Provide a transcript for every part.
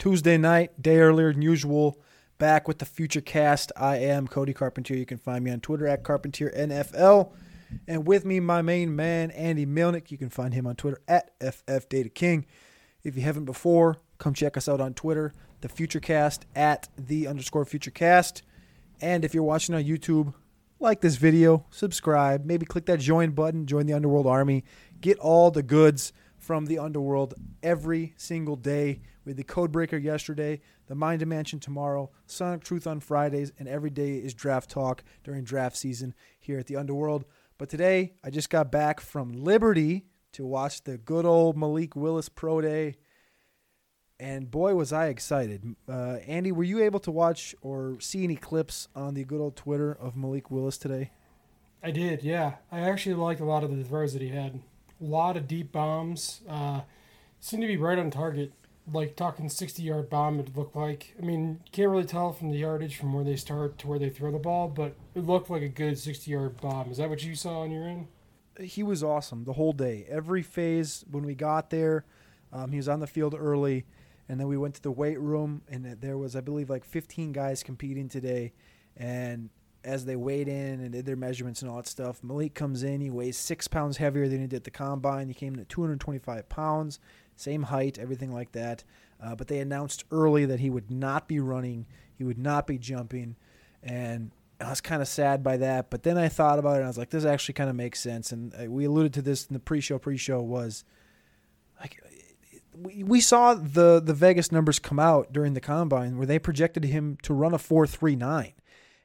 Tuesday night, day earlier than usual. Back with the future cast. I am Cody Carpentier. You can find me on Twitter at Carpentier NFL. And with me, my main man, Andy Milnick. You can find him on Twitter at FFDataKing. If you haven't before, come check us out on Twitter, the Futurecast at the underscore Futurecast. And if you're watching on YouTube, like this video, subscribe, maybe click that join button, join the Underworld Army, get all the goods from the Underworld every single day. We had the Codebreaker yesterday, the Mind Dimension tomorrow, Sonic Truth on Fridays, and every day is draft talk during draft season here at the Underworld. But today, I just got back from Liberty to watch the good old Malik Willis Pro Day. And boy, was I excited. Uh, Andy, were you able to watch or see any clips on the good old Twitter of Malik Willis today? I did, yeah. I actually liked a lot of the that he had. A lot of deep bombs. Uh, seemed to be right on target. Like talking 60 yard bomb, it looked like. I mean, can't really tell from the yardage from where they start to where they throw the ball, but it looked like a good 60 yard bomb. Is that what you saw on your end? He was awesome the whole day. Every phase when we got there, um, he was on the field early, and then we went to the weight room, and there was, I believe, like 15 guys competing today. And as they weighed in and did their measurements and all that stuff, Malik comes in. He weighs six pounds heavier than he did at the combine. He came in at 225 pounds same height, everything like that. Uh, but they announced early that he would not be running, he would not be jumping, and I was kind of sad by that. But then I thought about it, and I was like, this actually kind of makes sense. And uh, we alluded to this in the pre-show. Pre-show was like we, we saw the the Vegas numbers come out during the combine where they projected him to run a four three nine.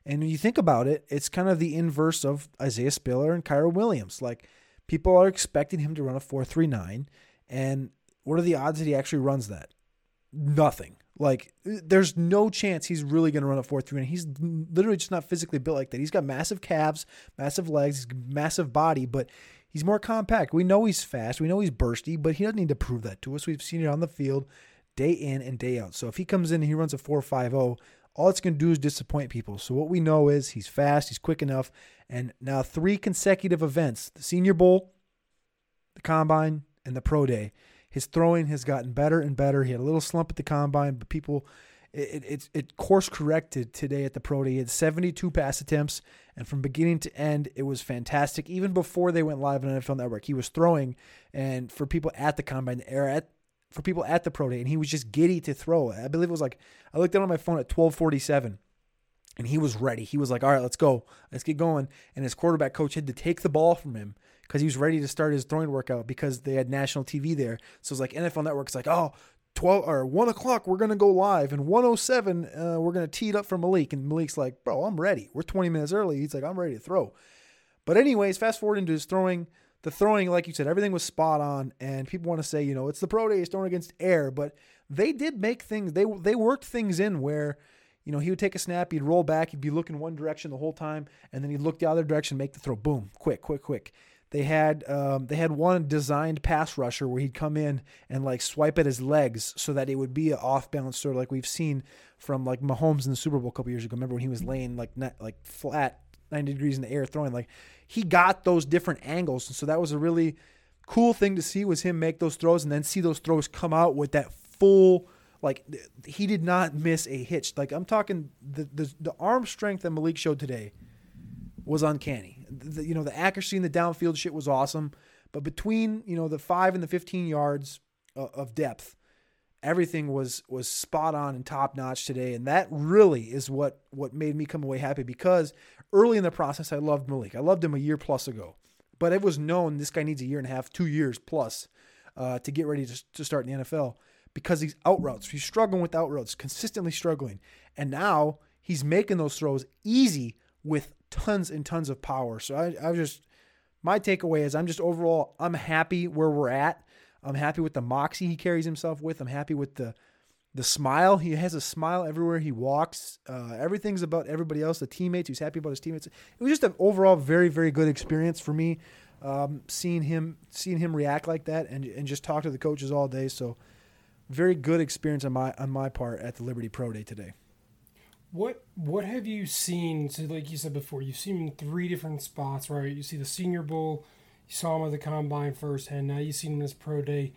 And when you think about it, it's kind of the inverse of Isaiah Spiller and Kyren Williams. Like people are expecting him to run a 4.39 and what are the odds that he actually runs that? Nothing. Like, there's no chance he's really going to run a 4 3. And he's literally just not physically built like that. He's got massive calves, massive legs, massive body, but he's more compact. We know he's fast. We know he's bursty, but he doesn't need to prove that to us. We've seen it on the field day in and day out. So if he comes in and he runs a 4 5 0, all it's going to do is disappoint people. So what we know is he's fast, he's quick enough. And now three consecutive events the Senior Bowl, the Combine, and the Pro Day his throwing has gotten better and better. He had a little slump at the combine, but people, it, it, it course corrected today at the pro day. He had 72 pass attempts, and from beginning to end, it was fantastic. Even before they went live on NFL Network, he was throwing, and for people at the combine or at for people at the pro day, and he was just giddy to throw. I believe it was like I looked down on my phone at 1247 and he was ready. He was like, "All right, let's go, let's get going." And his quarterback coach had to take the ball from him because he was ready to start his throwing workout because they had national TV there. So it's like NFL Network's like, "Oh, 12 or 1 o'clock, we're going to go live. And 107, uh, we're going to tee it up for Malik. And Malik's like, bro, I'm ready. We're 20 minutes early. He's like, I'm ready to throw. But, anyways, fast forward into his throwing. The throwing, like you said, everything was spot on. And people want to say, you know, it's the pro day, he's throwing against air. But they did make things, they, they worked things in where you know, he would take a snap, he'd roll back, he'd be looking one direction the whole time, and then he'd look the other direction, make the throw, boom, quick, quick, quick. They had um, they had one designed pass rusher where he'd come in and like swipe at his legs so that it would be an off balance sort of like we've seen from like Mahomes in the Super Bowl a couple years ago. Remember when he was laying like like flat 90 degrees in the air throwing like he got those different angles and so that was a really cool thing to see was him make those throws and then see those throws come out with that full like he did not miss a hitch. Like I'm talking the the, the arm strength that Malik showed today was uncanny. The, you know the accuracy in the downfield shit was awesome, but between you know the five and the 15 yards of depth, everything was was spot on and top notch today, and that really is what what made me come away happy because early in the process I loved Malik. I loved him a year plus ago, but it was known this guy needs a year and a half, two years plus uh, to get ready to, to start in the NFL because he's out routes. He's struggling with out routes, consistently struggling. And now he's making those throws easy with tons and tons of power. So I, I just, my takeaway is I'm just overall, I'm happy where we're at. I'm happy with the moxie he carries himself with. I'm happy with the the smile. He has a smile everywhere he walks. Uh, everything's about everybody else, the teammates. He's happy about his teammates. It was just an overall very, very good experience for me. um, seeing him seeing him react like that and and just talk to the coaches all day. So very good experience on my on my part at the Liberty Pro Day today. What what have you seen? So like you said before, you've seen three different spots, right? You see the Senior Bowl, you saw him at the combine firsthand. Now you've seen him in pro day.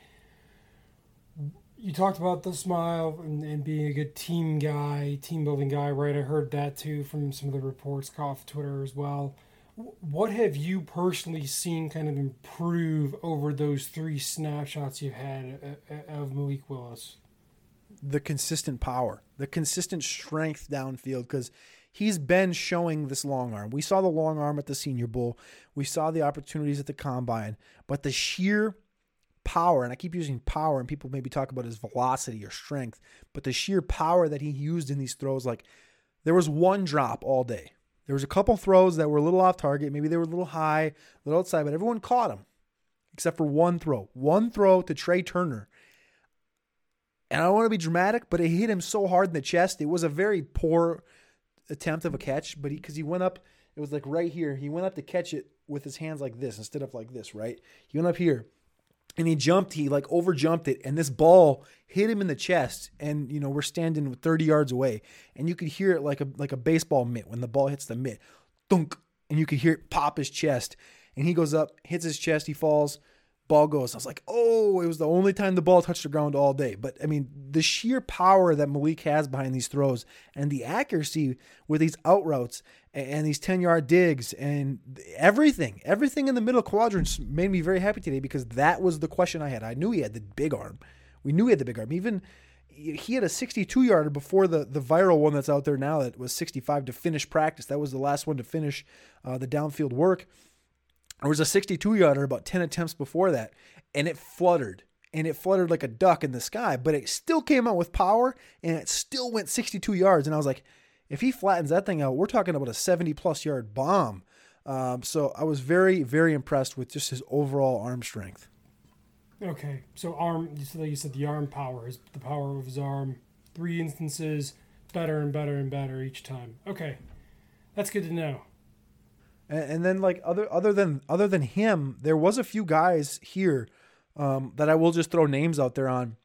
You talked about the smile and, and being a good team guy, team building guy, right? I heard that too from some of the reports off Twitter as well. What have you personally seen kind of improve over those three snapshots you've had uh, uh, of Malik Willis? The consistent power, the consistent strength downfield, because he's been showing this long arm. We saw the long arm at the Senior Bowl, we saw the opportunities at the combine, but the sheer power, and I keep using power, and people maybe talk about his velocity or strength, but the sheer power that he used in these throws, like there was one drop all day there was a couple throws that were a little off target. Maybe they were a little high, a little outside, but everyone caught him except for one throw. One throw to Tre Turner. And I don't want to be dramatic, but it hit him so hard in the chest. It was a very poor attempt of a catch, but he because he, he, went up, it was like right here. He went up to catch it with his hands like this instead of like this, right? He went up here and he jumped, he like over jumped it, and this ball hit him in the chest. And you know, we're standing 30 yards away, and you could hear it like a like a baseball mitt when the ball hits the mitt. Thunk, and you could hear it pop his chest. And he goes up, hits his chest, he falls, ball goes. I was like, oh, it was the only time the ball touched the ground all day. But I mean, the sheer power that Malik has behind these throws and the accuracy with these out routes and these 10 yard digs and everything, everything in the middle quadrants made me very happy today because that was the question I had. I knew he had the big arm. We knew he had the big arm. Even he had a 62 yarder before the, the viral one that's out there now that was 65 to finish practice. That was the last one to finish uh, the downfield work. There was a 62 yarder about 10 attempts before that, and it fluttered. And it fluttered like a duck in the sky, but it still came out with power and it still went 62 yards. And I was like, if he flattens that thing out, we're talking about a 70 plus yard bomb. Um, so I was very, very impressed with just his overall arm strength. Okay, so arm, you said, you said the arm power is the power of his arm. Three instances, better and better and better each time. Okay, that's good to know. And, and then like other other than other than him, there was a few guys here um, that I will just throw names out there on.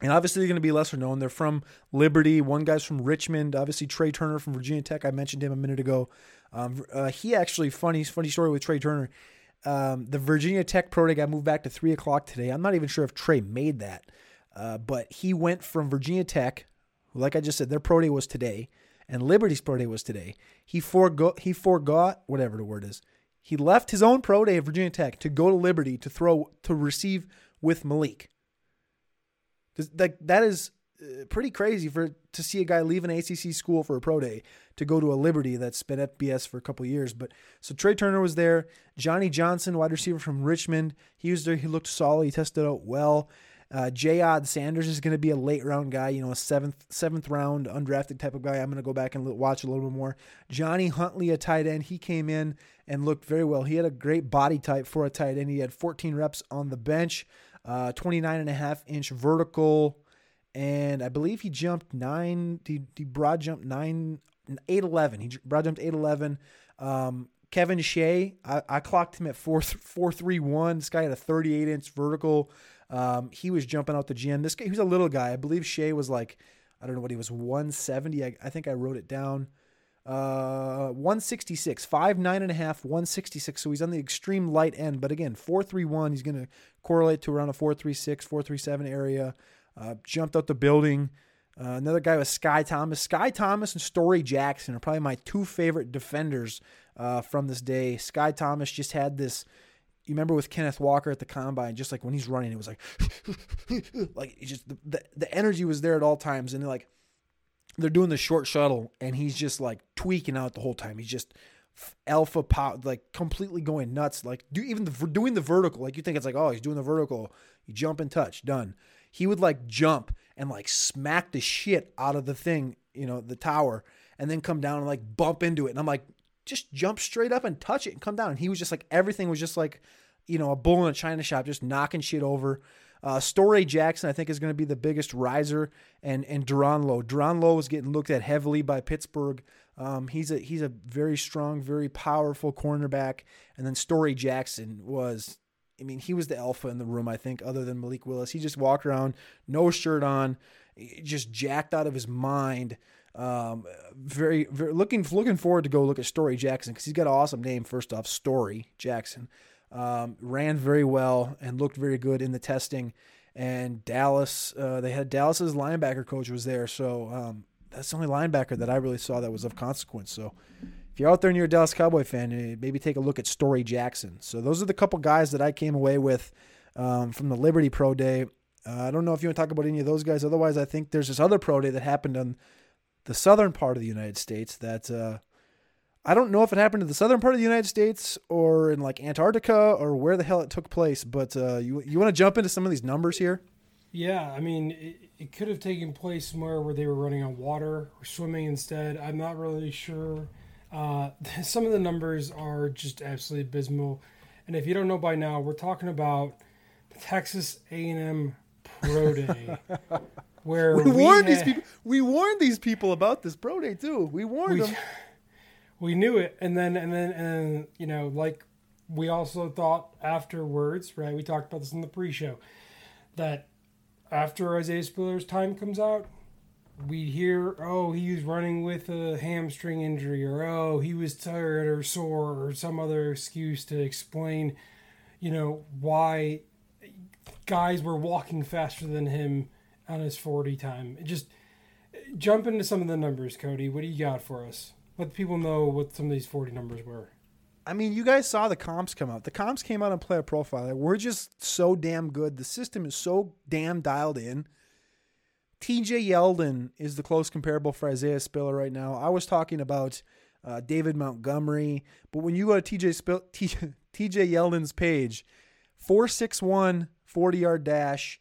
And obviously, they're going to be lesser known. They're from Liberty. One guy's from Richmond. Obviously, Tre Turner from Virginia Tech. I mentioned him a minute ago. Um, uh, he actually funny funny story with Tre Turner. Um, the Virginia Tech pro day got moved back to three o'clock today. I'm not even sure if Trey made that, uh, but he went from Virginia Tech, like I just said, their pro day was today, and Liberty's pro day was today. He forego he forgot whatever the word is. He left his own pro day at Virginia Tech to go to Liberty to throw to receive with Malik. That that is uh, pretty crazy for to see a guy leave an ACC school for a pro day to go to a Liberty that's been at BS for a couple years. But so Tre Turner was there. Johnny Johnson, wide receiver from Richmond, he was there. He looked solid. He tested out well. Uh, Sanders is going to be a late round guy, you know, a seventh seventh round undrafted type of guy. I'm going to go back and watch a little bit more. Johnny Huntley, a tight end, he came in and looked very well. He had a great body type for a tight end. He had 14 reps on the bench, uh, 29 and a half inch vertical, and I believe he jumped nine. He, he broad jumped nine, eight eleven. He broad jumped eight eleven. Um, Kevin Shaa, I, I clocked him at four four three one. This guy had a 38 inch vertical. Um, he was jumping out the gym. This guy, he was a little guy. I believe Shaa was like, I don't know what he was, 170. I, I think I wrote it down. Uh, 166, five nine and a half, 166. So he's on the extreme light end. But again, 431. He's going to correlate to around a 436, 437 area. Uh, jumped out the building. Uh, another guy was Sky Thomas. Sky Thomas and Storey Jackson are probably my two favorite defenders uh, from this day. Sky Thomas just had this you remember with Kenneth Walker at the combine, just like when he's running, it was like, like just the, the, the energy was there at all times, and they're like, they're doing the short shuttle, and he's just like tweaking out the whole time. He's just alpha power, like completely going nuts. Like do even the doing the vertical, like you think it's like, oh, he's doing the vertical, you jump and touch, done. He would like jump and like smack the shit out of the thing, you know, the tower, and then come down and like bump into it, and I'm like, just jump straight up and touch it and come down. And he was just like everything was just like, you know, a bull in a china shop, just knocking shit over. Uh, Storey Jackson, I think, is going to be the biggest riser, and and Duron Lowe. Duron Lowe was getting looked at heavily by Pittsburgh Um, he's a he's a very strong, very powerful cornerback. And then Storey Jackson was, I mean, he was the alpha in the room. I think, other than Malik Willis, he just walked around, no shirt on, just jacked out of his mind. Um, very, very looking looking forward to go look at Storey Jackson because he's got an awesome name. First off, Storey Jackson um, ran very well and looked very good in the testing. And Dallas, uh, they had Dallas's linebacker coach was there, so um, that's the only linebacker that I really saw that was of consequence. So if you're out there and you're a Dallas Cowboy fan, eh, maybe take a look at Storey Jackson. So those are the couple guys that I came away with um, from the Liberty Pro Day. Uh, I don't know if you want to talk about any of those guys. Otherwise, I think there's this other pro day that happened on the southern part of the United States that uh, I don't know if it happened to the southern part of the United States or in like Antarctica or where the hell it took place. But uh, you you want to jump into some of these numbers here? Yeah, I mean, it, it could have taken place somewhere where they were running on water or swimming instead. I'm not really sure. Uh, some of the numbers are just absolutely abysmal. And if you don't know by now, we're talking about the Texas A&M Pro Day, where we, warned had, these people. We warned these people about this pro day too. We warned we, them. We knew it, and then and then and you know, like we also thought afterwards, right? We talked about this in the pre-show that after Isaiah Spiller's time comes out, we hear, oh, he was running with a hamstring injury, or oh, he was tired or sore, or some other excuse to explain, you know, why guys were walking faster than him on his 40 time. Just jump into some of the numbers, Cody. What do you got for us? Let people know what some of these 40 numbers were. I mean, you guys saw the comps come out. The comps came out on Player Profiler. We're just so damn good. The system is so damn dialed in. TJ Yeldon is the close comparable for Isaiah Spiller right now. I was talking about uh, David Montgomery, but when you go to TJ, TJ Yeldon's page, 461 40 yard dash.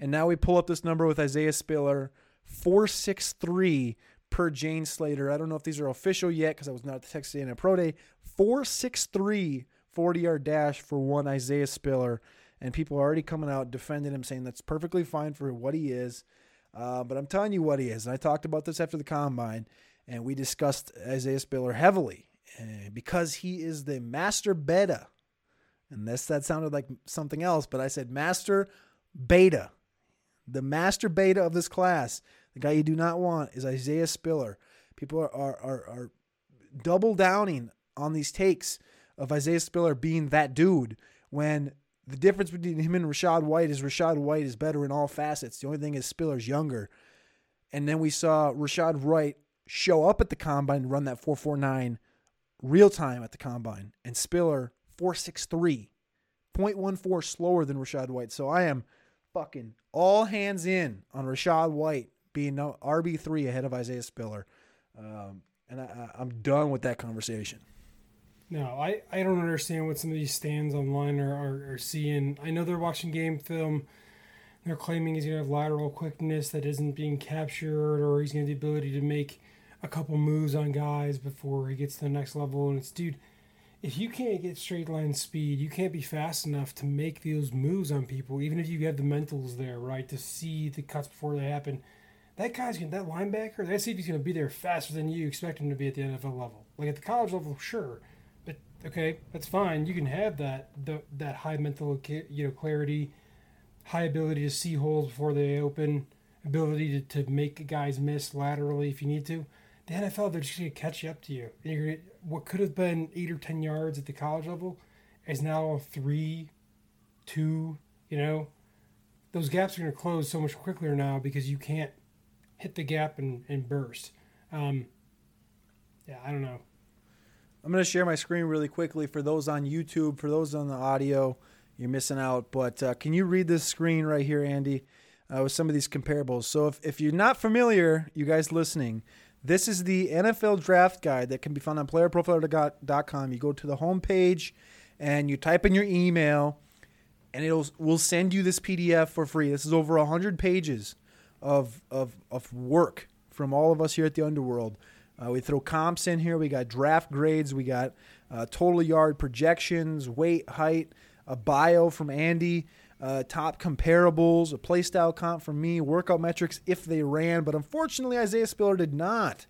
And now we pull up this number with Isaiah Spiller, 463 per Jane Slater. I don't know if these are official yet because I was not at the Texas A&M Pro Day. 463 40 yard dash for one Isaiah Spiller. And people are already coming out defending him, saying that's perfectly fine for what he is. Uh, but I'm telling you what he is. And I talked about this after the combine, and we discussed Isaiah Spiller heavily uh, because he is the master beta and this that sounded like something else, but I said master beta. The master beta of this class, the guy you do not want is Isaiah Spiller. People are are are, are double downing on these takes of Isaiah Spiller being that dude when the difference between him and Rachaad White is Rachaad White is better in all facets. The only thing is Spiller's younger. And then we saw Rachaad White show up at the combine and run that 449 real time at the combine. And Spiller 463, 0.14 slower than Rachaad White. So I am fucking all hands in on Rachaad White being RB3 ahead of Isaiah Spiller. Um, and I, I'm done with that conversation. No, I, I don't understand what some of these stands online are, are, are seeing. I know they're watching game film. They're claiming he's going to have lateral quickness that isn't being captured, or he's going to have the ability to make a couple moves on guys before he gets to the next level. And it's, dude, if you can't get straight line speed, you can't be fast enough to make those moves on people, even if you have the mentals there, right, to see the cuts before they happen. That guy's gonna, that linebacker, that safety's gonna be there faster than you expect him to be at the NFL level. Like at the college level, sure, but okay, that's fine. You can have that the, that high mental you know clarity, high ability to see holes before they open, ability to, to make guys miss laterally if you need to the NFL, they're just going to catch up to you. And you're gonna, what could have been eight or 10 yards at the college level is now three, two, you know. Those gaps are going to close so much quicker now because you can't hit the gap and, and burst. Um, yeah, I don't know. I'm going to share my screen really quickly for those on YouTube, for those on the audio. You're missing out. But uh, can you read this screen right here, Andy, uh, with some of these comparables? So if, if you're not familiar, you guys listening, this is the NFL draft guide that can be found on playerprofiler.com. You go to the homepage and you type in your email and it'll will send you this PDF for free. This is over 100 pages of, of, of work from all of us here at the Underworld. Uh, we throw comps in here. We got draft grades. We got uh, total yard projections, weight, height, a bio from Andy uh, top comparables, a playstyle comp from me, workout metrics if they ran, but unfortunately Isaiah Spiller did not.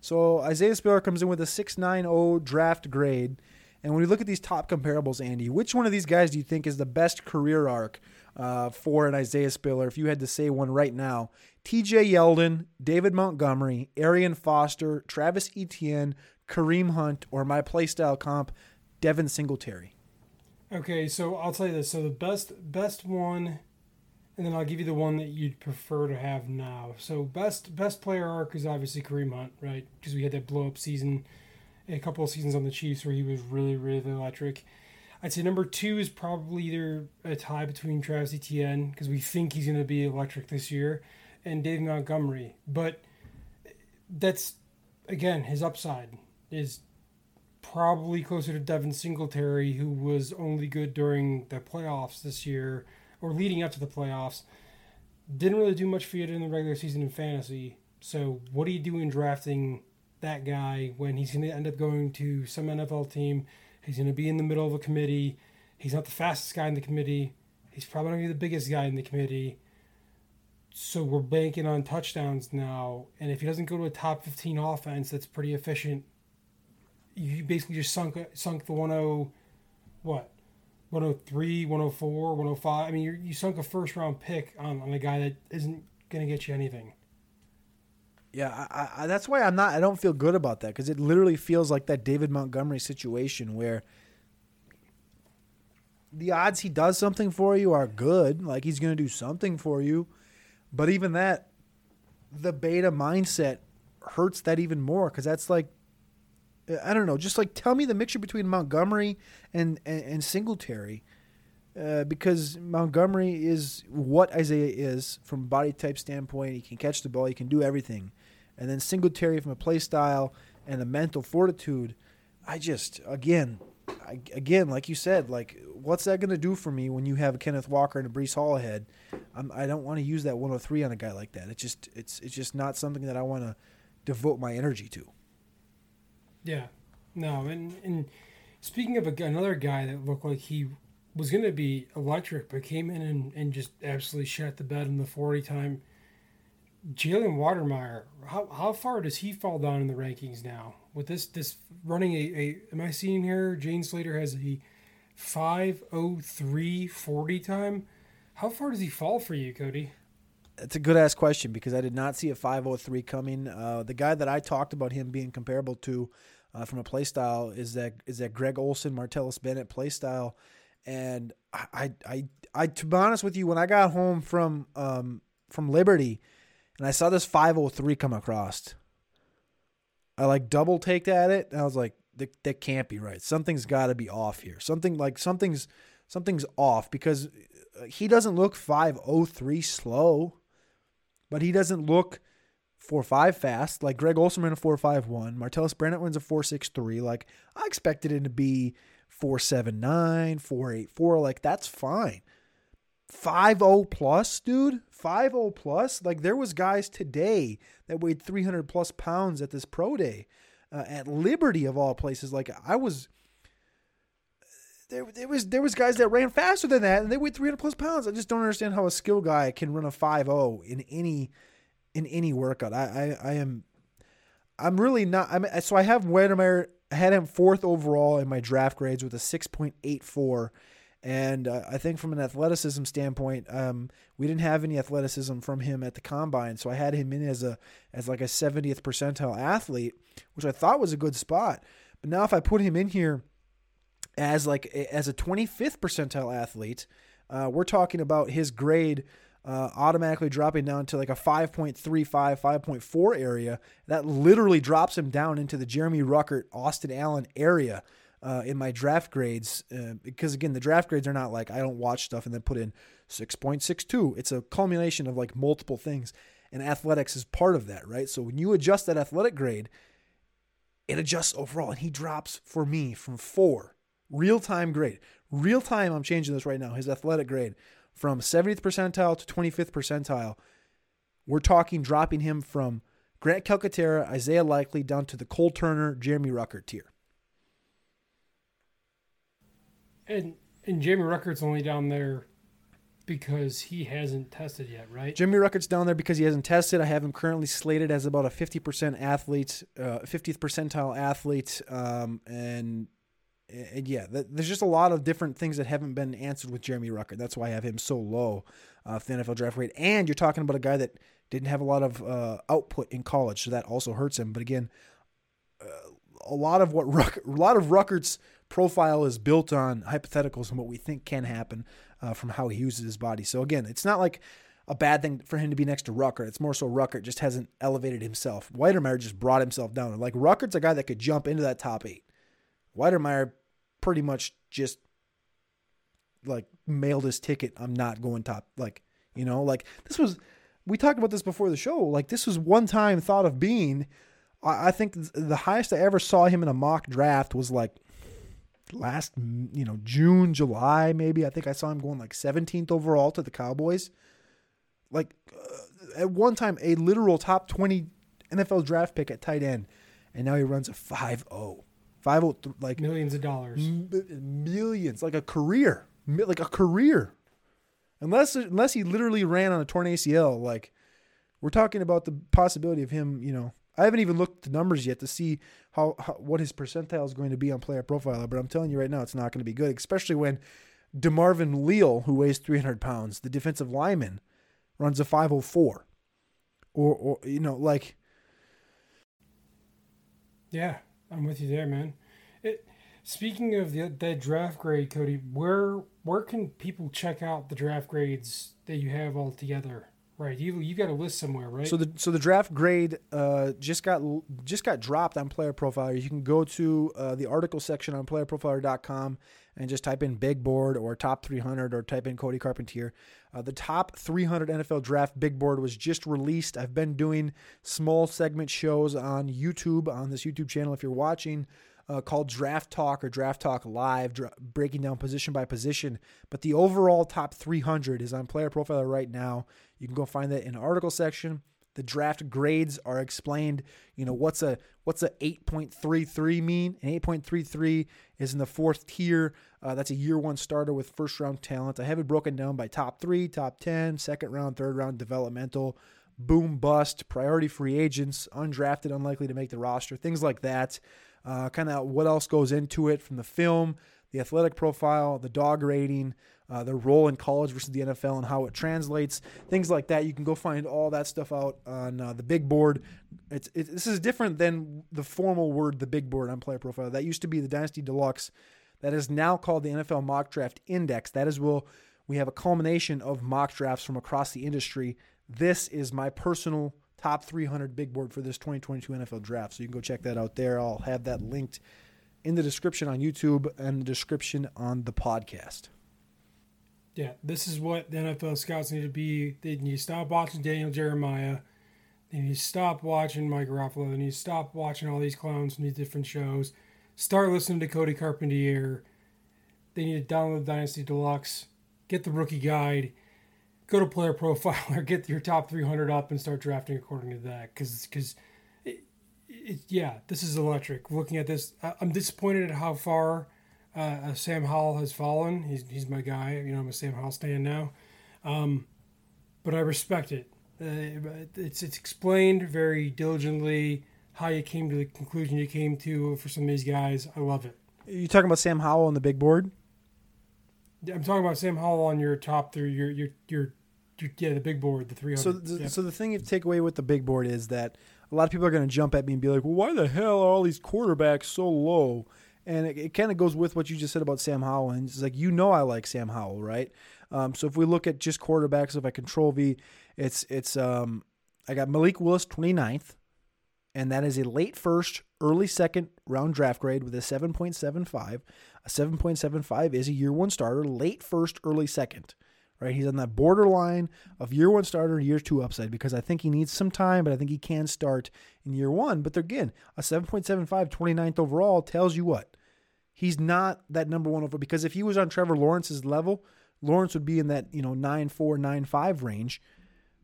So Isaiah Spiller comes in with a 6.90 draft grade. And when we look at these top comparables, Andy, which one of these guys do you think is the best career arc uh, for an Isaiah Spiller? If you had to say one right now, TJ Yeldon, David Montgomery, Arian Foster, Travis Etienne, Kareem Hunt, or my playstyle comp, Devin Singletary. Okay, so I'll tell you this. So the best best one, and then I'll give you the one that you'd prefer to have now. So best best player arc is obviously Kareem Hunt, right? Because we had that blow up season, a couple of seasons on the Chiefs where he was really really electric. I'd say number two is probably either a tie between Travis Etienne because we think he's going to be electric this year, and Dave Montgomery. But that's again his upside is probably closer to Devin Singletary, who was only good during the playoffs this year or leading up to the playoffs. Didn't really do much for you in the regular season in fantasy. So, what do you do in drafting that guy when he's going to end up going to some NFL team? He's going to be in the middle of a committee. He's not the fastest guy in the committee. He's probably not going to be the biggest guy in the committee. So, we're banking on touchdowns now. And if he doesn't go to a top 15 offense that's pretty efficient you basically just sunk sunk the 10 what? 103 104 105 i mean you you sunk a first round pick on, on a guy that isn't going to get you anything. Yeah I, I, that's why i'm not i don't feel good about that because it literally feels like that david montgomery situation where the odds he does something for you are good like he's going to do something for you but even that the beta mindset hurts that even more because that's like I don't know. Just like tell me the mixture between Montgomery and and, and Singletary, uh, because Montgomery is what Isaiah is from body type standpoint. He can catch the ball. He can do everything, and then Singletary from a play style and a mental fortitude. I just again, I, again, like you said, like what's that going to do for me when you have Kenneth Walker and a Breece Hall ahead? I'm, I don't want to use that 103 on a guy like that. It's just it's it's just not something that I want to devote my energy to. Yeah, no, and and speaking of a, another guy that looked like he was going to be electric, but came in and, and just absolutely shut the bed in the forty time. Jalen Wydermyer, how, how far does he fall down in the rankings now? With this this running a, a am I seeing here? Jane Slater has a five oh three forty time. How far does he fall for you, Cody? It's a good ass question because I did not see a 503 coming. Uh, the guy that I talked about him being comparable to uh, from a play style is that is that Greg Olsen, Martellus Bennett play style, and I, I I to be honest with you, when I got home from um, from Liberty, and I saw this 503 come across, I like double taked at it, and I was like, that, that can't be right. Something's got to be off here. Something like something's something's off because he doesn't look 503 slow, but he doesn't look four five fast. Like Greg Olsen ran a four five one. Martellus Bennett runs a four six three. Like I expected him to be four seven nine, four eight four. Like that's fine. Five zero oh plus, dude. Five zero oh plus. Like there was guys today that weighed three hundred plus pounds at this pro day, uh, at Liberty of all places. Like I was. There, there was there was guys that ran faster than that, and they weighed 300 plus pounds. I just don't understand how a skill guy can run a 5.0 in any in any workout. I, I, I am I'm really not I'm so I have Wydermyer I had him fourth overall in my draft grades with a 6.84 and uh, I think from an athleticism standpoint um, we didn't have any athleticism from him at the combine so I had him in as a as like a 70th percentile athlete which I thought was a good spot but now if I put him in here as like as a 25th percentile athlete uh, we're talking about his grade uh, automatically dropping down to like a 5.35, 5.4 area. That literally drops him down into the Jeremy Ruckert, Austin Allen area uh, in my draft grades. Uh, because again, the draft grades are not like I don't watch stuff and then put in 6.62. It's a culmination of like multiple things. And athletics is part of that, right? So when you adjust that athletic grade, it adjusts overall. And he drops for me from four, real time grade. Real time, I'm changing this right now. His athletic grade from 70th percentile to 25th percentile. We're talking dropping him from Grant Calcaterra, Isaiah Likely down to the Cole Turner, Jeremy Ruckert tier. And and Jeremy Ruckert's only down there because he hasn't tested yet, right? Jeremy Ruckert's down there because he hasn't tested. I have him currently slated as about a 50% athlete, uh, 50th percentile athlete. Um, and, and yeah, th- there's just a lot of different things that haven't been answered with Jeremy Ruckert. That's why I have him so low uh, the NFL draft grade. And you're talking about a guy that didn't have a lot of uh, output in college, so that also hurts him. But again, uh, a lot of what a lot of Ruckert's profile is built on hypotheticals and what we think can happen uh, from how he uses his body. So again, it's not like a bad thing for him to be next to Rucker. It's more so Rucker just hasn't elevated himself. Wydermyer just brought himself down. Like Ruckert's a guy that could jump into that top eight. Wydermyer pretty much just like mailed his ticket. I'm not going top. Like you know, like this was. We talked about this before the show. Like this was one time thought of being. I think the highest I ever saw him in a mock draft was like last you know June, July maybe. I think I saw him going like 17th overall to the Cowboys. Like uh, at one time a literal top 20 NFL draft pick at tight end and now he runs a 5-0. 5 like millions of dollars. M- millions, like a career, like a career. Unless unless he literally ran on a torn ACL, like we're talking about the possibility of him, you know, I haven't even looked at the numbers yet to see how, how, what his percentile is going to be on player profiler, but I'm telling you right now, it's not going to be good, especially when DeMarvin Leal, who weighs 300 pounds, the defensive lineman, runs a 504, or or you know like. Yeah, I'm with you there, man. It, speaking of the that draft grade, Cody, where where can people check out the draft grades that you have all together? Right, you you got a list somewhere, right? So the so the draft grade uh, just got just got dropped on Player Profiler. You can go to uh, the article section on PlayerProfiler.com and just type in Big Board or Top 300 or type in Cody Carpentier. Uh, the Top 300 NFL Draft Big Board was just released. I've been doing small segment shows on YouTube on this YouTube channel. If you're watching uh, called Draft Talk or Draft Talk Live, dra- breaking down position by position. But the overall top 300 is on Player Profiler right now. You can go find that in the article section. The draft grades are explained. You know what's a what's a 8.33 mean? An 8.33 is in the fourth tier. Uh, that's a year one starter with first round talent. I have it broken down by top three, top 10, second round, third round developmental, boom bust, priority free agents, undrafted, unlikely to make the roster, things like that uh, kind of what else goes into it from the film, the athletic profile, the dog rating, uh, the role in college versus the NFL and how it translates, things like that. You can go find all that stuff out on uh, the big board. It's, it, this is different than the formal word, the big board on Player Profile. That used to be the Dynasty Deluxe. That is now called the NFL Mock Draft Index. That is will we have a culmination of mock drafts from across the industry. This is my personal top 300 big board for this 2022 NFL draft. So you can go check that out there. I'll have that linked in the description on YouTube and the description on the podcast. Yeah, this is what the NFL scouts need to be. They need to stop watching Daniel Jeremiah. They need to stop watching Mike Ruffalo. They need to stop watching all these clowns from these different shows. Start listening to Cody Carpentier. They need to download Dynasty Deluxe. Get the rookie guide go to player profiler, get your top 300 up, and start drafting according to that. Because, because, yeah, this is electric. Looking at this, I'm disappointed at how far uh, Sam Howell has fallen. He's he's my guy. You know, I'm a Sam Howell stand now, um, but I respect it. Uh, it's it's explained very diligently how you came to the conclusion you came to for some of these guys. I love it. You talking about Sam Howell on the big board? I'm talking about Sam Howell on your top three. Your your your, your yeah, the big board, the 300. So the, so the thing you take away with the big board is that a lot of people are going to jump at me and be like, "Well, why the hell are all these quarterbacks so low?" And it, it kind of goes with what you just said about Sam Howell. And it's like you know I like Sam Howell, right? Um, so if we look at just quarterbacks, if I control V, it's it's um, I got Malik Willis 29th, and that is a late first, early second round draft grade with a 7.75. A 7.75 is a year one starter, late first, early second. Right? He's on that borderline of year one starter, year two upside because I think he needs some time, but I think he can start in year one. But again, a 7.75, 29th overall tells you what? He's not that number one over because if he was on Trevor Lawrence's level, Lawrence would be in that, you know, 9 4, 9 5 range.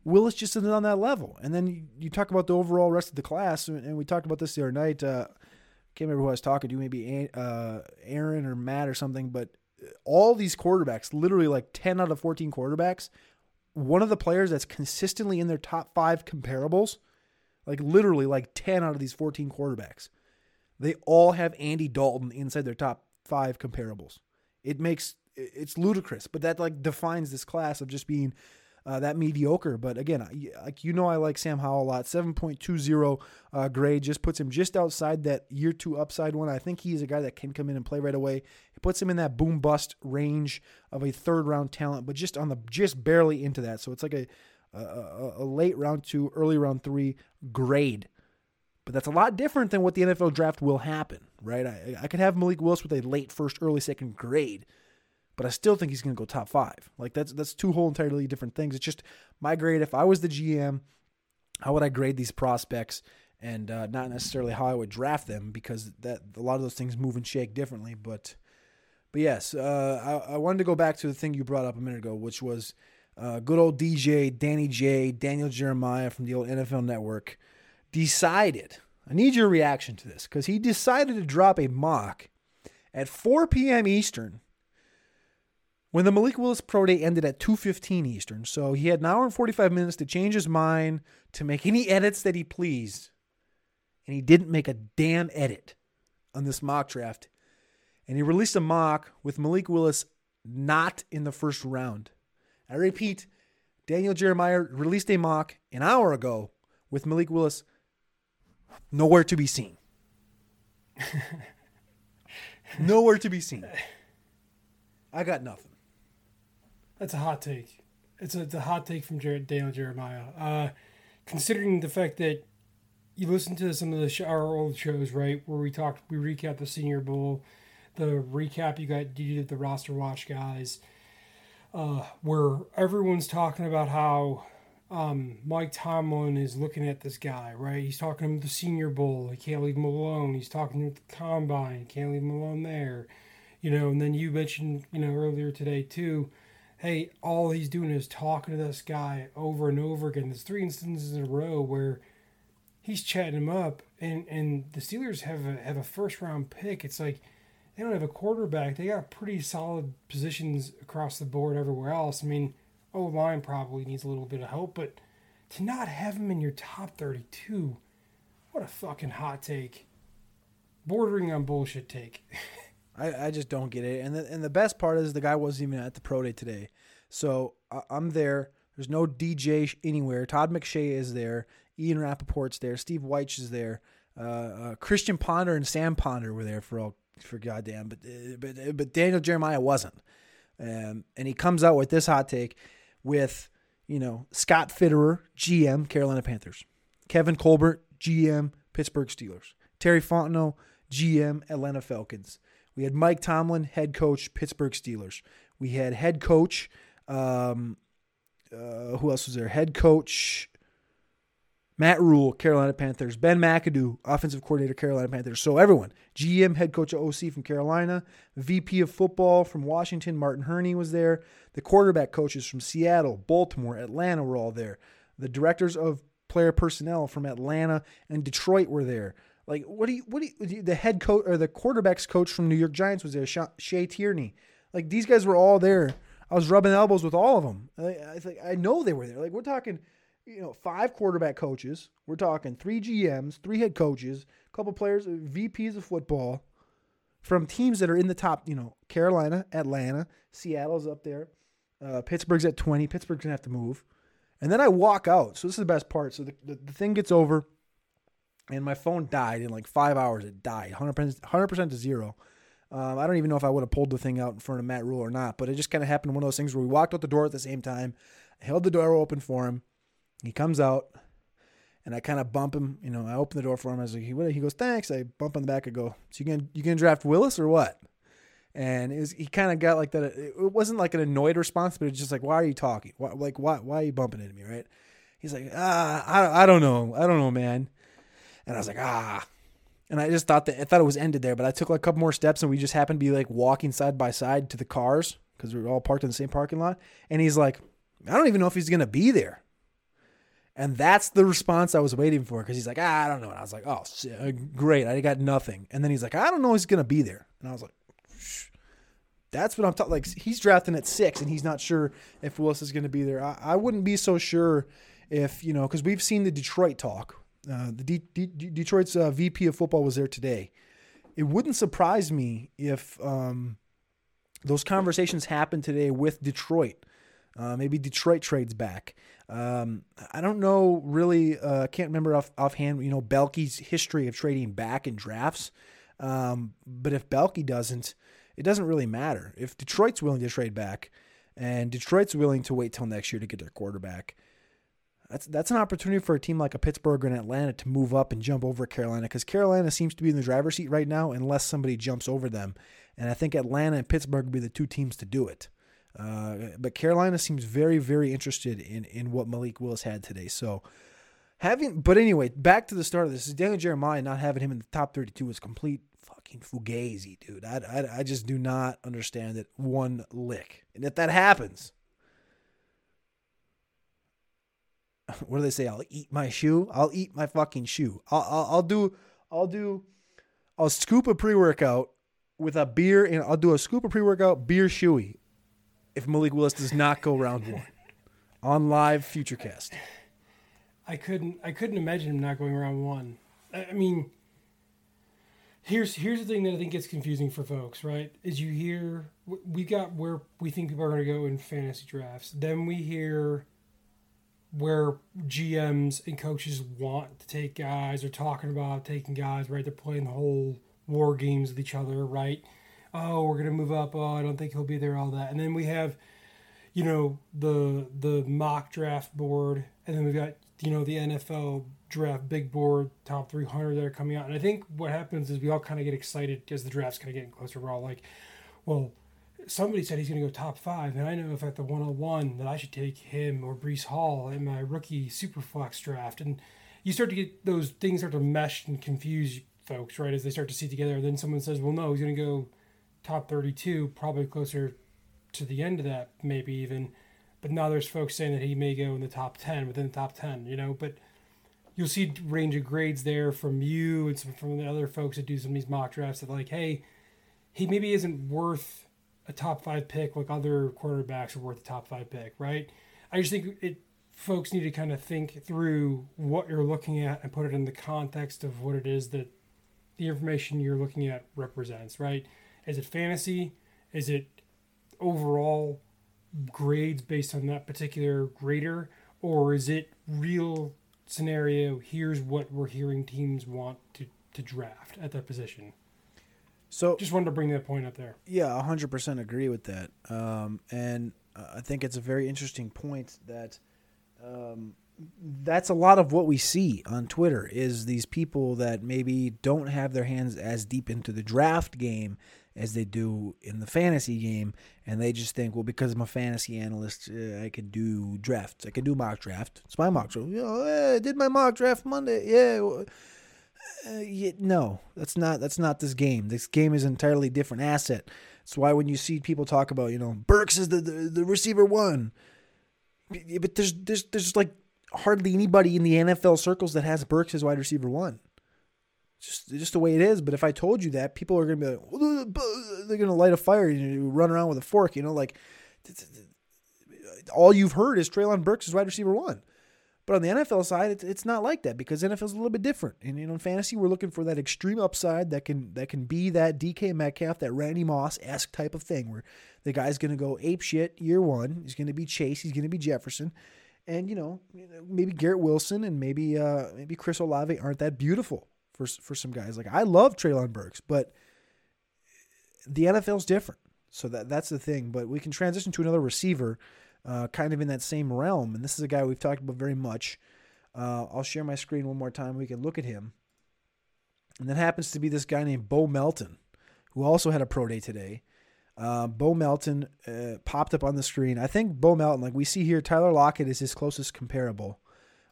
Willis just isn't on that level. And then you, you, talk about the overall rest of the class, and we talked about this the other night. Uh, can't remember who I was talking to, maybe uh, Aaron or Matt or something, but all these quarterbacks, literally like 10 out of 14 quarterbacks, one of the players that's consistently in their top five comparables, like literally like 10 out of these 14 quarterbacks, they all have Andy Dalton inside their top five comparables. It makes it's ludicrous, but that like defines this class of just being uh, that mediocre. But again, like you know, I like Sam Howell a lot. Seven point two zero uh, grade just puts him just outside that year two upside one. I think he's a guy that can come in and play right away. It puts him in that boom bust range of a third round talent, but just on the just barely into that. So it's like a a, a late round two, early round three grade. But that's a lot different than what the NFL draft will happen, right? I, I could have Malik Willis with a late first, early second grade but I still think he's going to go top five. Like that's that's two whole entirely different things. It's just my grade. If I was the GM, how would I grade these prospects, and uh, not necessarily how I would draft them because that a lot of those things move and shake differently. But but yes, uh, I, I, wanted to go back to the thing you brought up a minute ago, which was uh, good old DJ Danny J Daniel Jeremiah from the old NFL Network decided. I need your reaction to this because he decided to drop a mock at 4 p.m. Eastern when the Malik Willis Pro Day ended at 2:15 Eastern, so he had an hour and 45 minutes to change his mind, to make any edits that he pleased. And he didn't make a damn edit on this mock draft. And he released a mock with Malik Willis not in the first round. I repeat, Daniel Jeremiah released a mock an hour ago with Malik Willis nowhere to be seen. nowhere to be seen. I got nothing. That's a hot take. It's a, it's a hot take from Jared, Daniel Jeremiah. Uh, considering the fact that you listen to some of the sh- our old shows, right, where we talked, we recap the Senior Bowl, the recap you got, you did the roster watch guys, uh, where everyone's talking about how um, Mike Tomlin is looking at this guy, right? He's talking to the Senior Bowl. He can't leave him alone. He's talking to the combine. Can't leave him alone there. You know, and then you mentioned, you know, earlier today too, hey, all he's doing is talking to this guy over and over again. There's three instances in a row where he's chatting him up, and and the Steelers have a have a first round pick. It's like they don't have a quarterback. They got pretty solid positions across the board everywhere else. I mean, O line probably needs a little bit of help, but to not have him in your top 32, what a fucking hot take. Bordering on bullshit take. I, I just don't get it. And the, and the best part is the guy wasn't even at the pro day today. So I, I'm there. There's no DJ anywhere. Todd McShay is there. Ian Rapoport's there. Steve Wyche is there. Uh, uh, Christian Ponder and Sam Ponder were there for all for goddamn, but uh, but uh, but Daniel Jeremiah wasn't. Um, and he comes out with this hot take with you know Scott Fitterer, GM Carolina Panthers, Kevin Colbert, GM Pittsburgh Steelers, Terry Fontenot, GM Atlanta Falcons, we had Mike Tomlin, head coach, Pittsburgh Steelers. We had head coach, um, uh, who else was there? Head coach Matt Rhule, Carolina Panthers. Ben McAdoo, offensive coordinator, Carolina Panthers. So everyone, GM, head coach of OC from Carolina, VP of football from Washington, Martin Hurney was there. The quarterback coaches from Seattle, Baltimore, Atlanta were all there. The directors of player personnel from Atlanta and Detroit were there. Like, what do you, what do you, the head coach or the quarterbacks coach from New York Giants was there, Shea Tierney. Like, these guys were all there. I was rubbing elbows with all of them. I, I, I know they were there. Like, we're talking, you know, five quarterback coaches. We're talking three GMs, three head coaches, a couple players, VPs of football from teams that are in the top, you know, Carolina, Atlanta, Seattle's up there. Uh, Pittsburgh's at 20. Pittsburgh's going to have to move. And then I walk out. So this is the best part. So the, the, the thing gets over and my phone died in like five hours. It died 100 percent to zero. Um, I don't even know if I would have pulled the thing out in front of Matt Rhule or not, but it just kind of happened one of those things where we walked out the door at the same time. I held the door open for him. He comes out, and I kind of bump him. You know, I open the door for him. I was like, he, he goes, thanks. I bump on the back. I go, so you gonna you gonna draft Willis or what? And it was, he kind of got like that. It wasn't like an annoyed response, but it's just like, why are you talking? Why, like, why why are you bumping into me, right? He's like, ah, I, I don't know, I don't know, man. And I was like, ah. And I just thought that I thought it was ended there, but I took like a couple more steps and we just happened to be like walking side by side to the cars because we were all parked in the same parking lot. And he's like, I don't even know if he's gonna be there. And that's the response I was waiting for because he's like, ah, I don't know. And I was like, oh, shit, great. I got nothing. And then he's like, I don't know if he's going to be there. And I was like, Shh. That's what I'm talking. Like he's drafting at six, and he's not sure if Willis is going to be there. I, I wouldn't be so sure if you know because we've seen the Detroit talk. Uh, the D- D- Detroit's uh, VP of football was there today. It wouldn't surprise me if um, those conversations happen today with Detroit. Uh, maybe Detroit trades back. Um, I don't know really. I uh, can't remember off offhand. You know Baalke's history of trading back in drafts. Um, but if Baalke doesn't, it doesn't really matter. If Detroit's willing to trade back, and Detroit's willing to wait till next year to get their quarterback, that's that's an opportunity for a team like a Pittsburgh and Atlanta to move up and jump over Carolina because Carolina seems to be in the driver's seat right now unless somebody jumps over them, and I think Atlanta and Pittsburgh would be the two teams to do it. Uh, but Carolina seems very, very interested in in what Malik Willis had today. So having, but anyway, back to the start of this. Is Daniel Jeremiah not having him in the top 32 was complete fucking fugazi, dude. I, I, I just do not understand it one lick. And if that happens, what do they say? I'll eat my shoe. I'll eat my fucking shoe. I'll, I'll, I'll do, I'll do, I'll scoop a pre workout with a beer and I'll do a scoop of pre workout beer shoey if Malik Willis does not go round one on live Futurecast. I couldn't I couldn't imagine him not going round one. I mean, here's here's the thing that I think gets confusing for folks, right? Is you hear we got where we think people are going to go in fantasy drafts. Then we hear where GMs and coaches want to take guys or talking about taking guys, right? They're playing the whole war games with each other, right? oh, we're gonna move up. Oh, I don't think he'll be there. All that, and then we have, you know, the the mock draft board, and then we've got you know the NFL draft big board top 300 that are coming out. And I think what happens is we all kind of get excited as the draft's kind of getting closer. We're all like, well, somebody said he's going to go top five, and I know if at the 101 that I should take him or Breece Hall in my rookie super flex draft. And you start to get those things start to mesh and confuse folks, right, as they start to see together. And then someone says, well, no, he's going to go top 32, probably closer to the end of that, maybe even. But now there's folks saying that he may go in the top 10, within the top 10, you know. But you'll see range of grades there from you and some from the other folks that do some of these mock drafts that, like, hey, he maybe isn't worth a top five pick like other quarterbacks are worth a top five pick, right? I just think it folks need to kind of think through what you're looking at and put it in the context of what it is that the information you're looking at represents, right? Is it fantasy? Is it overall grades based on that particular grader? Or is it real scenario? Here's what we're hearing teams want to, to draft at that position. So just wanted to bring that point up there. Yeah, 100% agree with that. Um, and I think it's a very interesting point that um, that's a lot of what we see on Twitter is these people that maybe don't have their hands as deep into the draft game as they do in the fantasy game, and they just think, well, because I'm a fantasy analyst, uh, I can do drafts. I can do mock draft. It's my mock draft. You know, I did my mock draft Monday. Yeah. Uh, no, that's not that's not this game. This game is an entirely different asset. That's why when you see people talk about, you know, Burks is the the, the receiver one, but there's there's there's like hardly anybody in the NFL circles that has Burks as wide receiver one just just the way it is. But if I told you that, people are gonna be like, they're gonna light a fire and you run around with a fork. You know, like all you've heard is Treylon Burks is wide receiver one. But on the NFL side, it's, it's not like that because NFL is a little bit different. And you know, in fantasy, we're looking for that extreme upside that can that can be that DK Metcalf, that Randy Moss esque type of thing, where the guy's going to go ape shit year one. He's going to be Chase. He's going to be Jefferson, and you know, maybe Garrett Wilson and maybe uh, maybe Chris Olave aren't that beautiful for for some guys. Like I love Treylon Burks, but the NFL's different. So that that's the thing. But we can transition to another receiver, uh, kind of in that same realm. And this is a guy we've talked about very much. Uh, I'll share my screen one more time. We can look at him. And that happens to be this guy named Bo Melton, who also had a pro day today. Uh, Bo Melton uh, popped up on the screen. I think Bo Melton, like we see here, Tyler Lockett is his closest comparable.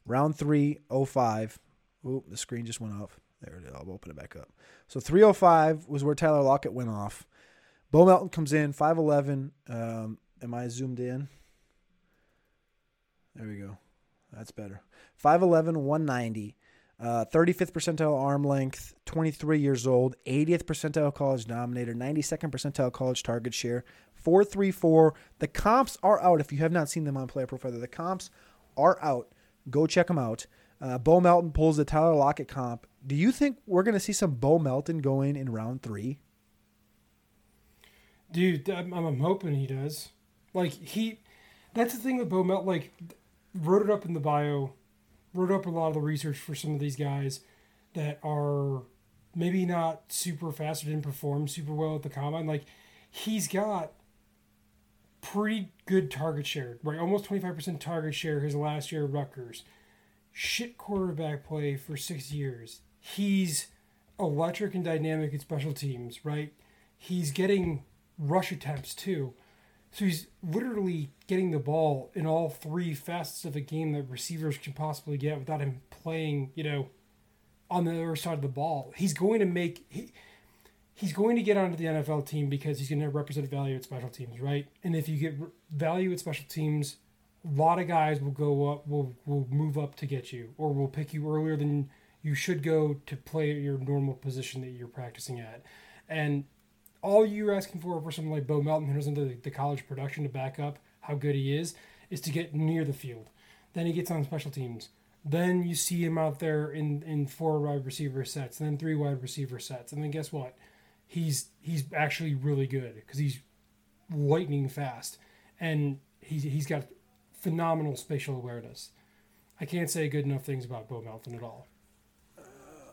Round three, oh five. Oh, the screen just went off. There it is. I'll open it back up. So 305 was where Tyler Lockett went off. Bo Melton comes in, 5'11. Um, am I zoomed in? There we go. That's better. 5'11, 190. Uh, 35th percentile arm length, 23 years old, 80th percentile college dominator, 92nd percentile college target share, 434. The comps are out. If you have not seen them on Player Profiler, the comps are out. Go check them out. Uh, Bo Melton pulls the Tyler Lockett comp. Do you think we're going to see some Bo Melton going in round three? Dude, I'm, I'm hoping he does. Like he, that's the thing with Bo Melton. Like wrote it up in the bio, wrote up a lot of the research for some of these guys that are maybe not super fast or didn't perform super well at the combine. Like he's got pretty good target share, right? Almost 25% target share his last year at Rutgers. Shit quarterback play for six years. He's electric and dynamic in special teams, right? He's getting rush attempts too. So he's literally getting the ball in all three facets of a game that receivers can possibly get without him playing, you know, on the other side of the ball. He's going to make he, he's going to get onto the NFL team because he's going to represent value at special teams, right? And if you get value at special teams, a lot of guys will go up, will will move up to get you, or will pick you earlier than you should go to play at your normal position that you're practicing at. And all you're asking for for someone like Bo Melton, who doesn't the, the college production to back up how good he is, is to get near the field. Then he gets on special teams. Then you see him out there in, in four wide receiver sets, then three wide receiver sets, and then guess what? He's he's actually really good because he's lightning fast, and he's he's got phenomenal spatial awareness. I can't say good enough things about Bo Melton at all.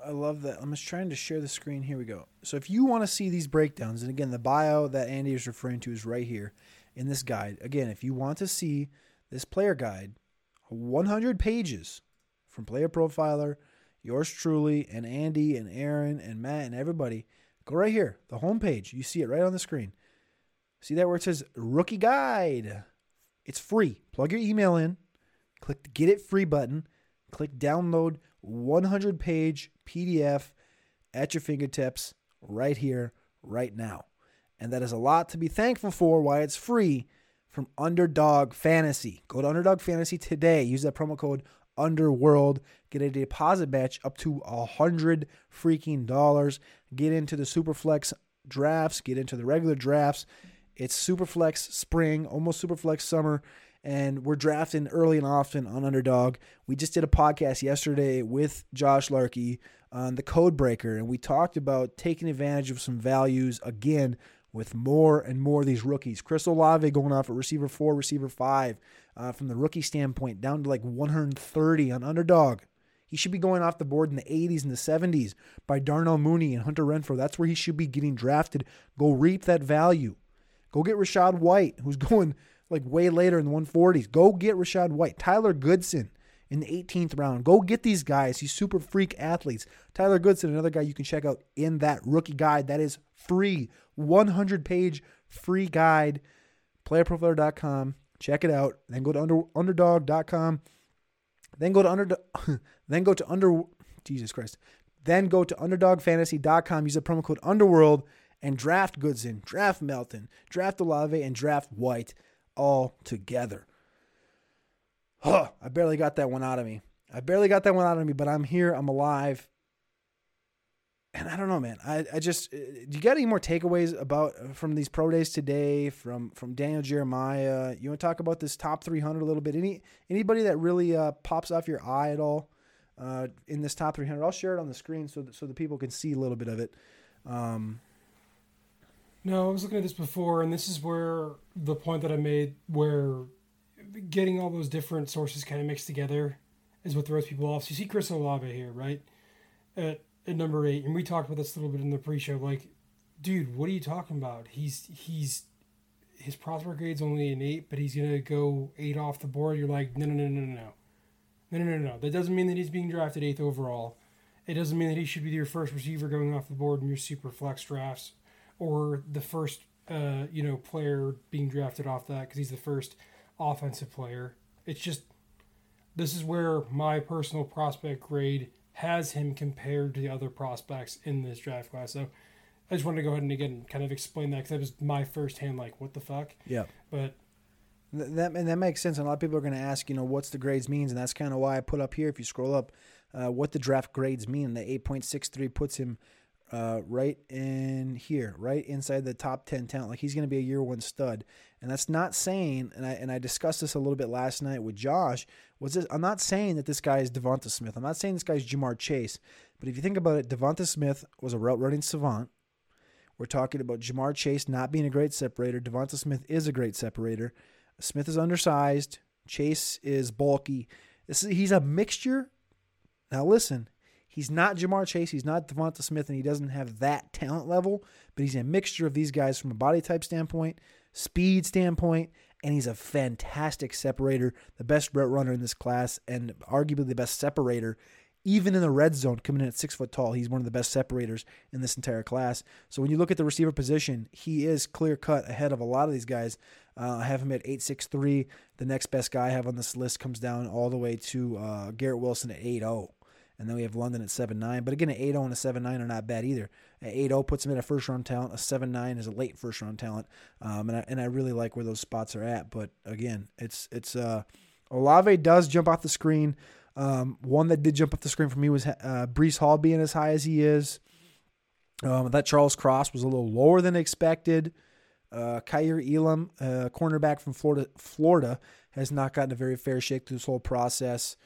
I love that. I'm just trying to share the screen. Here we go. So if you want to see these breakdowns, and again, the bio that Andy is referring to is right here in this guide. Again, if you want to see this player guide, 100 pages from Player Profiler, yours truly, and Andy and Aaron and Matt and everybody, go right here, the homepage. You see it right on the screen. See that where it says Rookie Guide? It's free. Plug your email in, click the Get It Free button, click download 100 page PDF at your fingertips right here, right now. And that is a lot to be thankful for why it's free from Underdog Fantasy. Go to Underdog Fantasy today. Use that promo code Underworld. Get a deposit match up to a hundred freaking dollars. Get into the Superflex drafts. Get into the regular drafts. It's Superflex spring, almost Superflex summer and we're drafting early and often on underdog. We just did a podcast yesterday with Josh Larkey on the code breaker, and we talked about taking advantage of some values again with more and more of these rookies. Chris Olave going off at receiver four, receiver five, uh, from the rookie standpoint, down to like 130 on underdog. He should be going off the board in the 80s and the 70s by Darnell Mooney and Hunter Renfrow. That's where he should be getting drafted. Go reap that value. Go get Rachaad White, who's going like way later in the 140s. Go get Rachaad White, Tyler Goodson in the 18th round. Go get these guys, these super freak athletes. Tyler Goodson, another guy you can check out in that rookie guide that is free, 100 page free guide. Playerprofiler.com. Check it out. Then go to under, underdog.com. Then go to under then go to under Jesus Christ. Then go to underdogfantasy.com. Use the promo code underworld and draft Goodson, draft Melton, draft Olave, and draft White all together. Huh, I barely got that one out of me. I barely got that one out of me, but I'm here. I'm alive. And I don't know, man. I, I just uh, do you got any more takeaways about uh, from these pro days today from from Daniel Jeremiah? You want to talk about this top 300 a little bit? Any anybody that really uh, pops off your eye at all uh, in this top 300? I'll share it on the screen so that, so the people can see a little bit of it. Um, no, I was looking at this before, and this is where the point that I made, where getting all those different sources kind of mixed together is what throws people off. So you see Chris Olave here, right? At, at number eight, and we talked about this a little bit in the pre-show. Like, dude, what are you talking about? He's he's his prospect grade's only an eight, but he's gonna go eight off the board. You're like, no, no, no, no, no, no, no, no, no, no. That doesn't mean that he's being drafted eighth overall. It doesn't mean that he should be your first receiver going off the board in your super flex drafts or the first uh, you know player being drafted off that because he's the first offensive player. It's just this is where my personal prospect grade has him compared to the other prospects in this draft class. So I just wanted to go ahead and again kind of explain that because that was my first hand like what the fuck. Yeah. But that and that makes sense. And a lot of people are going to ask, you know, what's the grades means, and that's kind of why I put up here. If you scroll up, uh, what the draft grades mean. The 8.63 puts him uh, right in here, right inside the top 10 talent. Like he's going to be a year one stud. And that's not saying, and I, and I discussed this a little bit last night with Josh, was this, I'm not saying that this guy is Devonta Smith. I'm not saying this guy is Ja'Marr Chase. But if you think about it, Devonta Smith was a route running savant. We're talking about Ja'Marr Chase not being a great separator. Devonta Smith is a great separator. Smith is undersized. Chase is bulky. This is, he's a mixture. Now listen, He's not Ja'Marr Chase. He's not Devonta Smith, and he doesn't have that talent level, but he's a mixture of these guys from a body type standpoint, speed standpoint, and he's a fantastic separator, the best route runner in this class, and arguably the best separator. Even in the red zone, coming in at six foot tall, he's one of the best separators in this entire class. So when you look at the receiver position, he is clear cut ahead of a lot of these guys. Uh, I have him at eight six three. The next best guy I have on this list comes down all the way to uh, Garrett Wilson at eight zero. And then we have London at 7 9. But again, an 8 0 and a 7 9 are not bad either. An 8 0 puts him in a first round talent. A 7 9 is a late first round talent. Um, and, I, and I really like where those spots are at. But again, it's, it's, uh, Olave does jump off the screen. Um, one that did jump off the screen for me was uh, Breece Hall being as high as he is. Um, that Charles Cross was a little lower than expected. Uh, Elam, uh, cornerback from Florida, Florida, has not gotten a very fair shake through this whole process.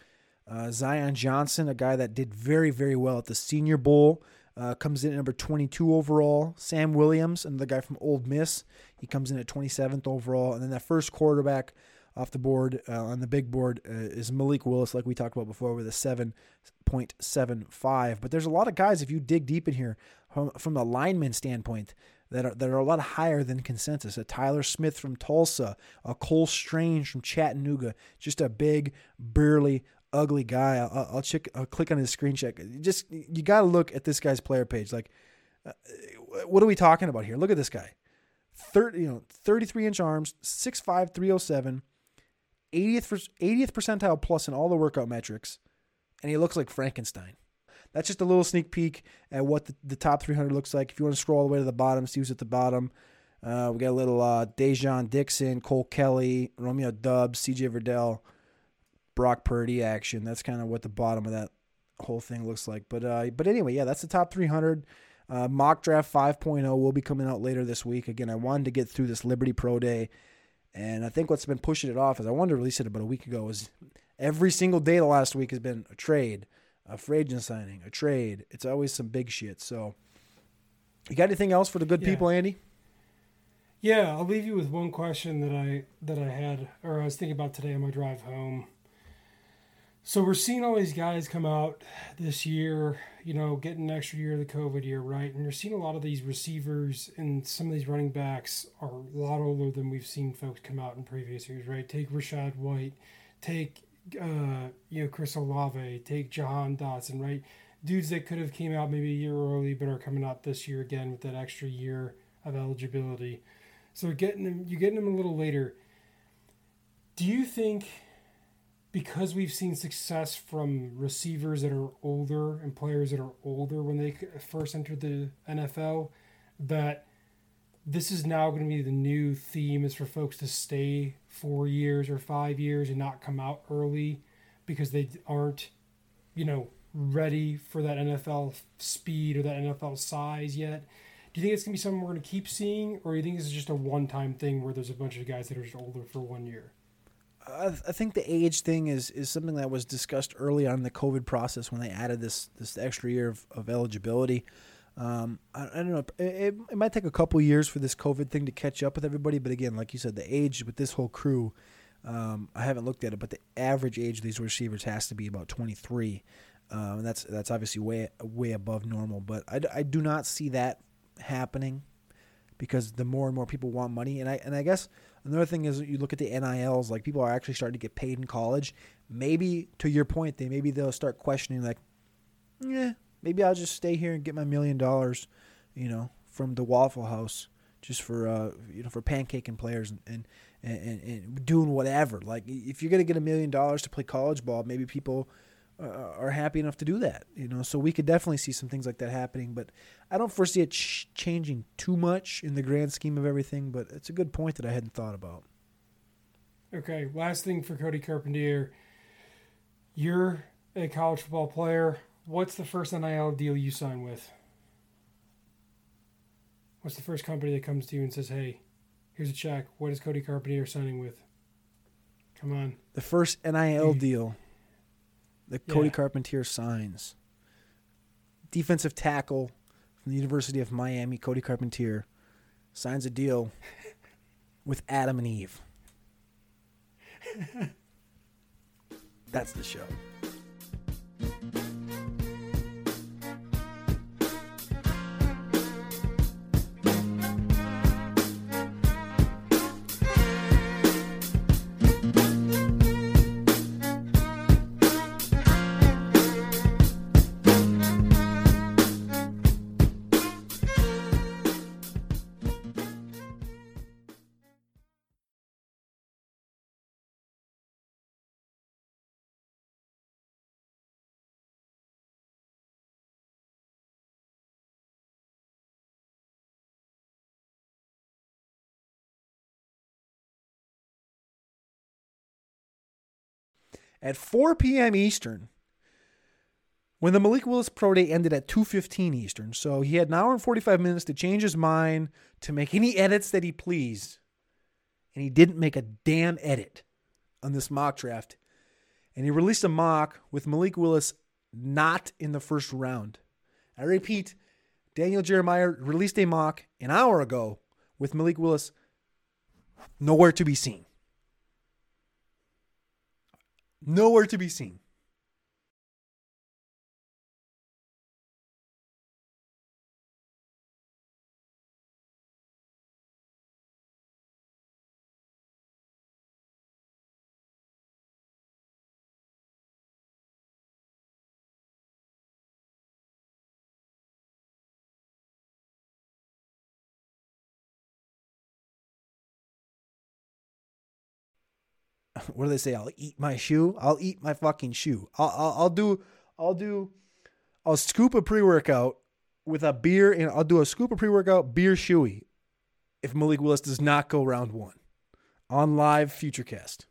Uh, Zion Johnson, a guy that did very, very well at the Senior Bowl, uh, comes in at number 22 overall. Sam Williams, another guy from Ole Miss, he comes in at 27th overall. And then that first quarterback off the board uh, on the big board uh, is Malik Willis, like we talked about before, with a 7.75. But there's a lot of guys, if you dig deep in here, from, from the lineman standpoint, that are that are a lot higher than consensus. A Tyler Smith from Tulsa, a Cole Strange from Chattanooga, just a big, burly, ugly guy. I'll, I'll check. I'll click on his screen check. Just you got to look at this guy's player page. Like, uh, what are we talking about here? Look at this guy. 30, you know, 33 inch arms, 6'5", 307, 80th 80th percentile plus in all the workout metrics, and he looks like Frankenstein. That's just a little sneak peek at what the, the top 300 looks like. If you want to scroll all the way to the bottom, see who's at the bottom. Uh, we got a little uh, Dejon Dixon, Cole Kelley, Romeo Doubs, C.J. Verdell. Brock Purdy action. That's kind of what the bottom of that whole thing looks like. But uh, but anyway, yeah, that's the top 300. Uh, mock draft 5.0 will be coming out later this week. Again, I wanted to get through this Liberty Pro Day, and I think what's been pushing it off is I wanted to release it about a week ago. Is every single day the last week has been a trade, a free agent signing, a trade. It's always some big shit. So, you got anything else for the good yeah. people, Andy? Yeah, I'll leave you with one question that I that I had or I was thinking about today on my drive home. So we're seeing all these guys come out this year, you know, getting an extra year of the COVID year, right? And you're seeing a lot of these receivers and some of these running backs are a lot older than we've seen folks come out in previous years, right? Take Rachaad White, take uh, you know Chris Olave, take Jahan Dotson, right? Dudes that could have came out maybe a year early, but are coming out this year again with that extra year of eligibility. So getting them, you're getting them a little later. Do you think? Because we've seen success from receivers that are older and players that are older when they first entered the NFL, that this is now going to be the new theme is for folks to stay four years or five years and not come out early because they aren't, you know, ready for that NFL speed or that NFL size yet. Do you think it's going to be something we're going to keep seeing, or do you think this is just a one time thing where there's a bunch of guys that are just older for one year? I, I think the age thing is is something that was discussed early on in the COVID process when they added this this extra year of, of eligibility. Um, I, I, don't know. It, it, might take a couple years for this COVID thing to catch up with everybody, but again, like you said, the age with this whole crew, um, I haven't looked at it, but the average age of these receivers has to be about 23, um, and that's that's obviously way way above normal. But I, I do not see that happening because the more and more people want money, and I and I guess Another thing is you look at the NILs, like people are actually starting to get paid in college. Maybe to your point, they maybe they'll start questioning like, yeah, maybe I'll just stay here and get my million dollars, you know, from the Waffle House just for uh, you know for pancaking players and, and and, and doing whatever. Like if you're gonna get a million dollars to play college ball, maybe people Uh, are happy enough to do that. You know, so we could definitely see some things like that happening. But I don't foresee it ch- changing too much in the grand scheme of everything. But it's a good point that I hadn't thought about. Okay, last thing for Cody Carpentier, you're a college football player, what's the first NIL deal you sign with? What's the first company that comes to you and says, "Hey, here's a check. What is Cody Carpentier signing with?" Come on. The first NIL deal Cody Yeah. Carpentier signs. Defensive tackle from the University of Miami, Cody Carpentier, signs a deal with Adam and Eve. That's the show. At 4 p.m. Eastern, when the Malik Willis Pro Day ended at 2:15 Eastern, so he had an hour and 45 minutes to change his mind, to make any edits that he pleased, and he didn't make a damn edit on this mock draft. And he released a mock with Malik Willis not in the first round. I repeat, Daniel Jeremiah released a mock an hour ago with Malik Willis nowhere to be seen. Nowhere to be seen. What do they say? I'll eat my shoe. I'll eat my fucking shoe. I'll I'll, I'll do I'll do I'll scoop a pre workout with a beer and I'll do a scoop of pre workout beer shoey if Malik Willis does not go round one on live Futurecast.